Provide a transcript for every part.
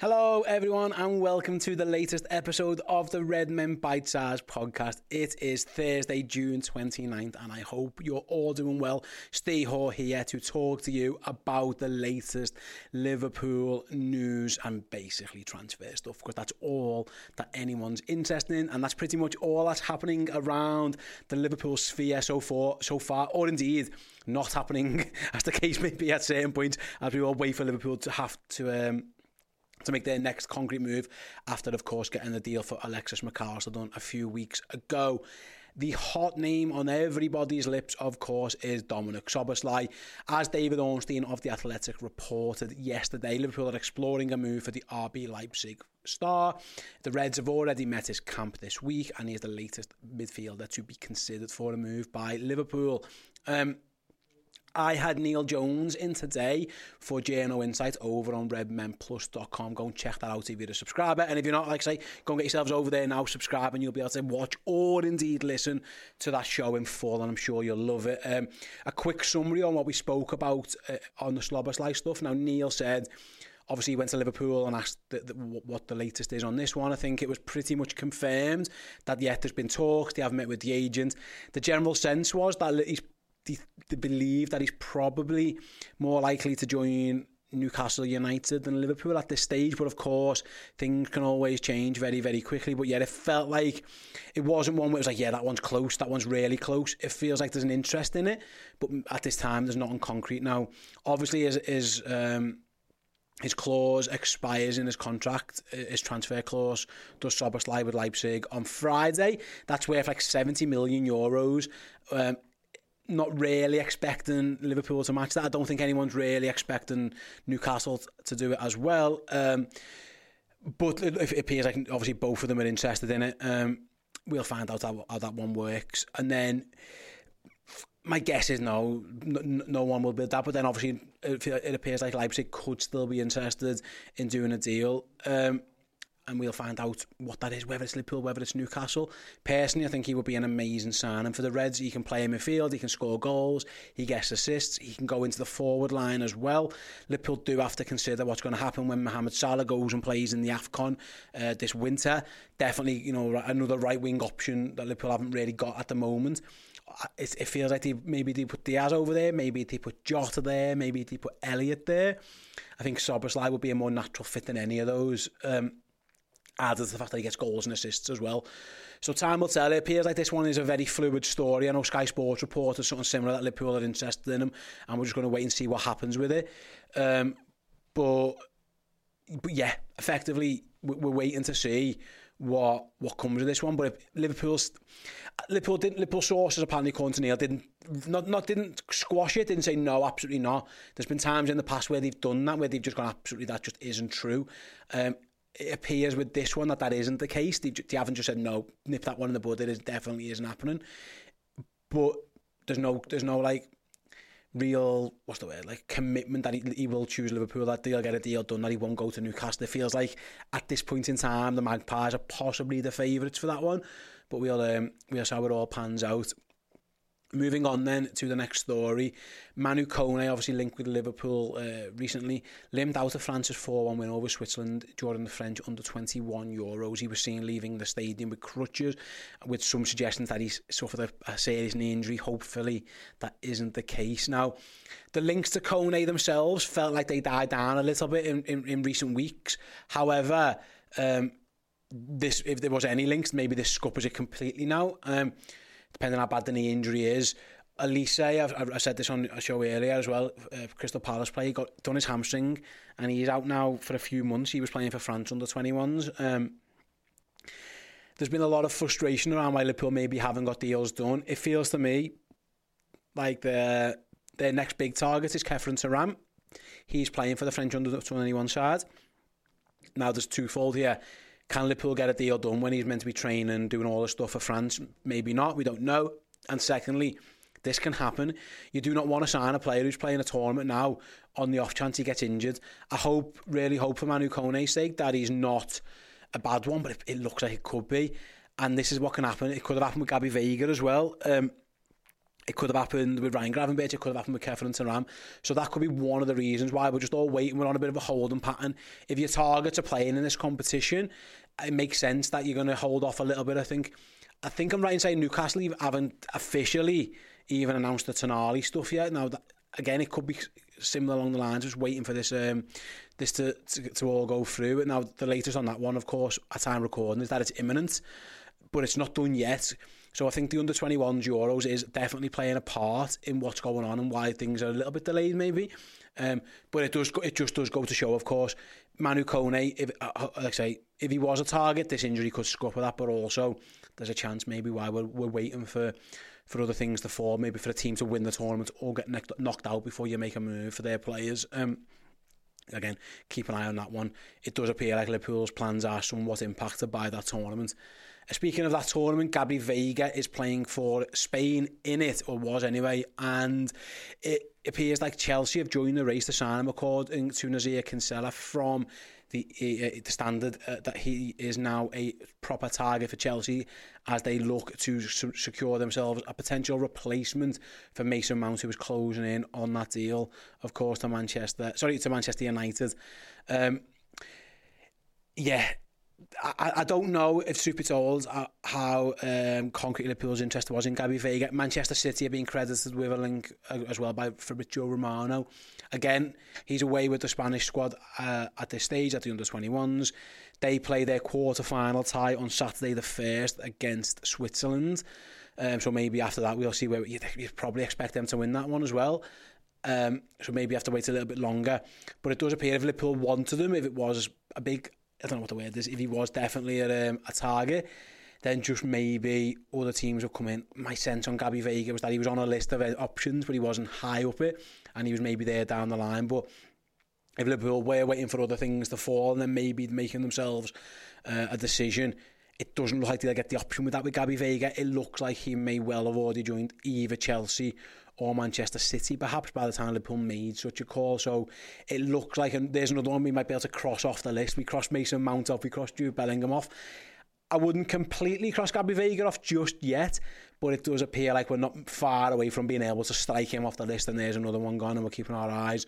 Hello, everyone, and welcome to the latest episode of the Redmen Bitesize podcast. It is Thursday, June 29th, and I hope you're all doing well. Stay here to talk to you about the latest Liverpool news and basically transfer stuff, because that's all that anyone's interested in, and that's pretty much all that's happening around the Liverpool sphere so far, so far, or indeed not happening, as the case may be at certain points, as we all wait for Liverpool to have to. Um, to make their next concrete move after, of course, getting the deal for Alexis Mac Allister done a few weeks ago. The hot name on everybody's lips, of course, is Dominik Szoboszlai. As David Ornstein of The Athletic reported yesterday, Liverpool are exploring a move for the RB Leipzig star. The Reds have already met his camp this week, and he is the latest midfielder to be considered for a move by Liverpool. Um, I had Neil Jones in today for Journo Insight over on redmenplus.com. Go and check that out if you're a subscriber. And if you're not, like I say, go and get yourselves over there now, subscribe, and you'll be able to watch or indeed listen to that show in full. And I'm sure you'll love it. Um, a quick summary on what we spoke about uh, on the Szoboszlai stuff. Now, Neil said obviously he went to Liverpool and asked the, the, what the latest is on this one. I think it was pretty much confirmed that yet there's been talks. They haven't met with the agent. The general sense was that he's believe that he's probably more likely to join Newcastle United than Liverpool at this stage. But of course, things can always change very, very quickly. But yet, it felt like it wasn't one where it was like, yeah, that one's close, that one's really close. It feels like there's an interest in it, but at this time, there's nothing concrete. Now, obviously, his his um, his clause expires in his contract, his transfer clause does Szoboszlai with Leipzig on Friday. That's worth like 70 million euros. Um, not really expecting Liverpool to match that. I don't think anyone's really expecting Newcastle to do it as well. Um, but it, it, appears like obviously both of them are interested in it. Um, we'll find out how, how that one works. And then my guess is no, no, no one will bid that. But then obviously it, it appears like Leipzig could still be interested in doing a deal. Um, and we'll find out what that is, whether it's Liverpool, whether it's Newcastle. Personally, I think he would be an amazing signing for the Reds. He can play in midfield, he can score goals, he gets assists, he can go into the forward line as well. Liverpool do have to consider what's going to happen when Mohamed Salah goes and plays in the AFCON uh, this winter. Definitely, you know, another right wing option that Liverpool haven't really got at the moment. It, it feels like they, maybe they put Diaz over there, maybe they put Jota there, maybe they put Elliott there. I think Szoboszlai would be a more natural fit than any of those. Um, added to the fact that he gets goals and assists as well. So time will tell. It appears like this one is a very fluid story. I know Sky Sports reported something similar that Liverpool are interested in him, and we're just going to wait and see what happens with it. Um, but, but yeah, effectively, we're waiting to see what what comes of this one. But if Liverpool's Liverpool didn't Liverpool sources apparently according to Neil didn't not not didn't squash it, didn't say no, absolutely not. There's been times in the past where they've done that, where they've just gone absolutely that just isn't true. Um, it appears with this one that that isn't the case. They, they haven't just said, no, nip that one in the bud. It is, definitely isn't happening. But there's no, there's no like, real, what's the word, like commitment that he, he will choose Liverpool, that they'll get a deal done, that he won't go to Newcastle. It feels like at this point in time, the Magpies are possibly the favourites for that one. But we'll, um, we'll see how it all pans out. Moving on then to the next story, Manu Kone, obviously linked with Liverpool uh, recently, limped out of France's 4-1 win over Switzerland during the French under-21 Euros. He was seen leaving the stadium with crutches, with some suggestions that he's suffered a, a serious knee injury. Hopefully that isn't the case. Now, the links to Kone themselves felt like they died down a little bit in, in, in recent weeks. However, um, this if there was any links, maybe this scuppers it completely now. Um, depending on how bad the knee injury is. Olise, I've, I've said this on a show earlier as well, uh, Crystal Palace player, got done his hamstring and he's out now for a few months. He was playing for France under 21s. Um, there's been a lot of frustration around why Liverpool maybe haven't got deals done. It feels to me like the their next big target is Khéphren Thuram. He's playing for the French under 21 side. Now there's twofold here. Can Liverpool get a deal done when he's meant to be training, doing all the stuff for France? Maybe not. We don't know. And secondly, this can happen. You do not want to sign a player who's playing a tournament now on the off chance he gets injured. I hope, really hope for Manu Kone's sake that he's not a bad one, but it, it looks like it could be. And this is what can happen. It could have happened with Gabri Veiga as well. Um, It could have happened with Ryan Gravenberch, it could have happened with Kefir and Ram. So that could be one of the reasons why we're just all waiting. We're on a bit of a holding pattern. If your targets are playing in this competition, it makes sense that you're going to hold off a little bit. I think I think I'm right in saying Newcastle haven't officially even announced the Tonali stuff yet. Now, that, again, it could be similar along the lines, just waiting for this um, this to, to, to all go through. And now, the latest on that one, of course, at time recording, is that it's imminent, but it's not done yet. So I think the under 21s Euros is definitely playing a part in what's going on and why things are a little bit delayed, maybe. Um, but it does, it just does go to show, of course, Manu Kone, if, uh, uh, like I say, if he was a target, this injury could scupper that, but also there's a chance maybe why we're, we're waiting for for other things to fall, maybe for a team to win the tournament or get knocked out before you make a move for their players. Um, again, keep an eye on that one. It does appear like Liverpool's plans are somewhat impacted by that tournament. Uh, speaking of that tournament, Gabri Veiga is playing for Spain in it, or was anyway, and it appears like Chelsea have joined the race to sign him according to Nizaar Kinsella from the, uh, the standard uh, that he is now a proper target for Chelsea as they look to secure themselves a potential replacement for Mason Mount, who was closing in on that deal, of course, to Manchester, sorry, to Manchester United. Um, yeah, I, I don't know if Super told uh, how um, concrete Liverpool's interest was in Gabri Veiga. Manchester City are being credited with a link uh, as well by Fabrizio Romano. Again, he's away with the Spanish squad uh, at this stage at the under 21s. They play their quarter final tie on Saturday the 1st against Switzerland. Um, so maybe after that we'll see where you you'd probably expect them to win that one as well. Um, so maybe you have to wait a little bit longer. But it does appear if Liverpool wanted them, if it was a big I don't know what the word is, if he was definitely a, um, a target, then just maybe other teams would come in. My sense on Gabri Veiga was that he was on a list of options, but he wasn't high up it, and he was maybe there down the line. But if Liverpool were waiting for other things to fall and then maybe making themselves uh, a decision, it doesn't look like they'll get the option with that with Gabri Veiga. It looks like he may well have already joined either Chelsea or Manchester City, perhaps by the time Liverpool made such a call. So it looks like and there's another one we might be able to cross off the list. We crossed Mason Mount off, we crossed Jude Bellingham off. I wouldn't completely cross Gabri Veiga off just yet, but it does appear like we're not far away from being able to strike him off the list, and there's another one gone, and we're keeping our eyes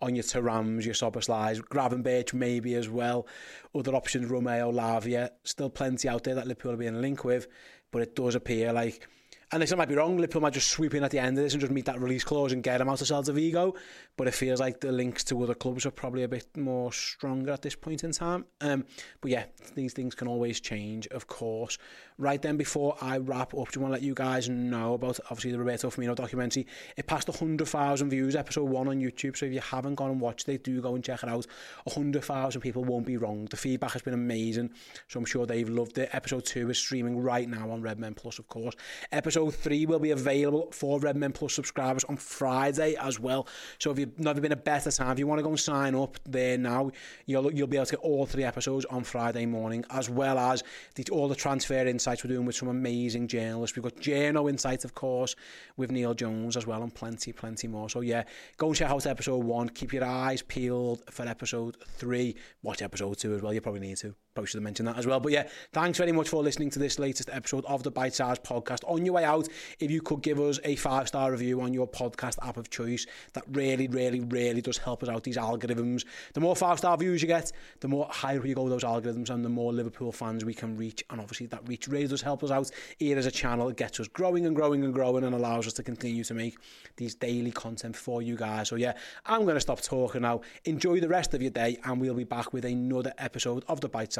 on your Thurams, your Szoboszlais, Gravenberch maybe as well. Other options, Romeo, Lavia, still plenty out there that Liverpool will be in link with, but it does appear like And this might be wrong, Liverpool might just sweep in at the end of this and just meet that release clause and get him out of Celta Vigo. But it feels like the links to other clubs are probably a bit more stronger at this point in time. Um, but yeah, these things can always change, of course. Right then, before I wrap up, just want to let you guys know about obviously the Roberto Firmino documentary. It passed 100,000 views, episode one on YouTube. So if you haven't gone and watched it, do go and check it out. 100,000 people won't be wrong. The feedback has been amazing. So I'm sure they've loved it. Episode two is streaming right now on Redmen Plus, of course. Episode episode three will be available for Redmen Plus subscribers on Friday as well. So if you've never been a better time, if you want to go and sign up there now, you'll you'll be able to get all three episodes on Friday morning, as well as the, all the transfer insights we're doing with some amazing journalists. We've got Journo insights, of course, with Neil Jones as well, and plenty, plenty more. So yeah, go and check out episode one. Keep your eyes peeled for episode three. Watch episode two as well. You probably need to. Probably should have mentioned that as well. But yeah, thanks very much for listening to this latest episode of the Bitesize Podcast. On your way out, if you could give us a five star review on your podcast app of choice, that really, really, really does help us out. These algorithms, the more five star views you get, the more higher we go those algorithms, and the more Liverpool fans we can reach. And obviously, that reach really does help us out here as a channel. It gets us growing and growing and growing, and allows us to continue to make these daily content for you guys. So yeah, I'm going to stop talking now. Enjoy the rest of your day, and we'll be back with another episode of the Bitesize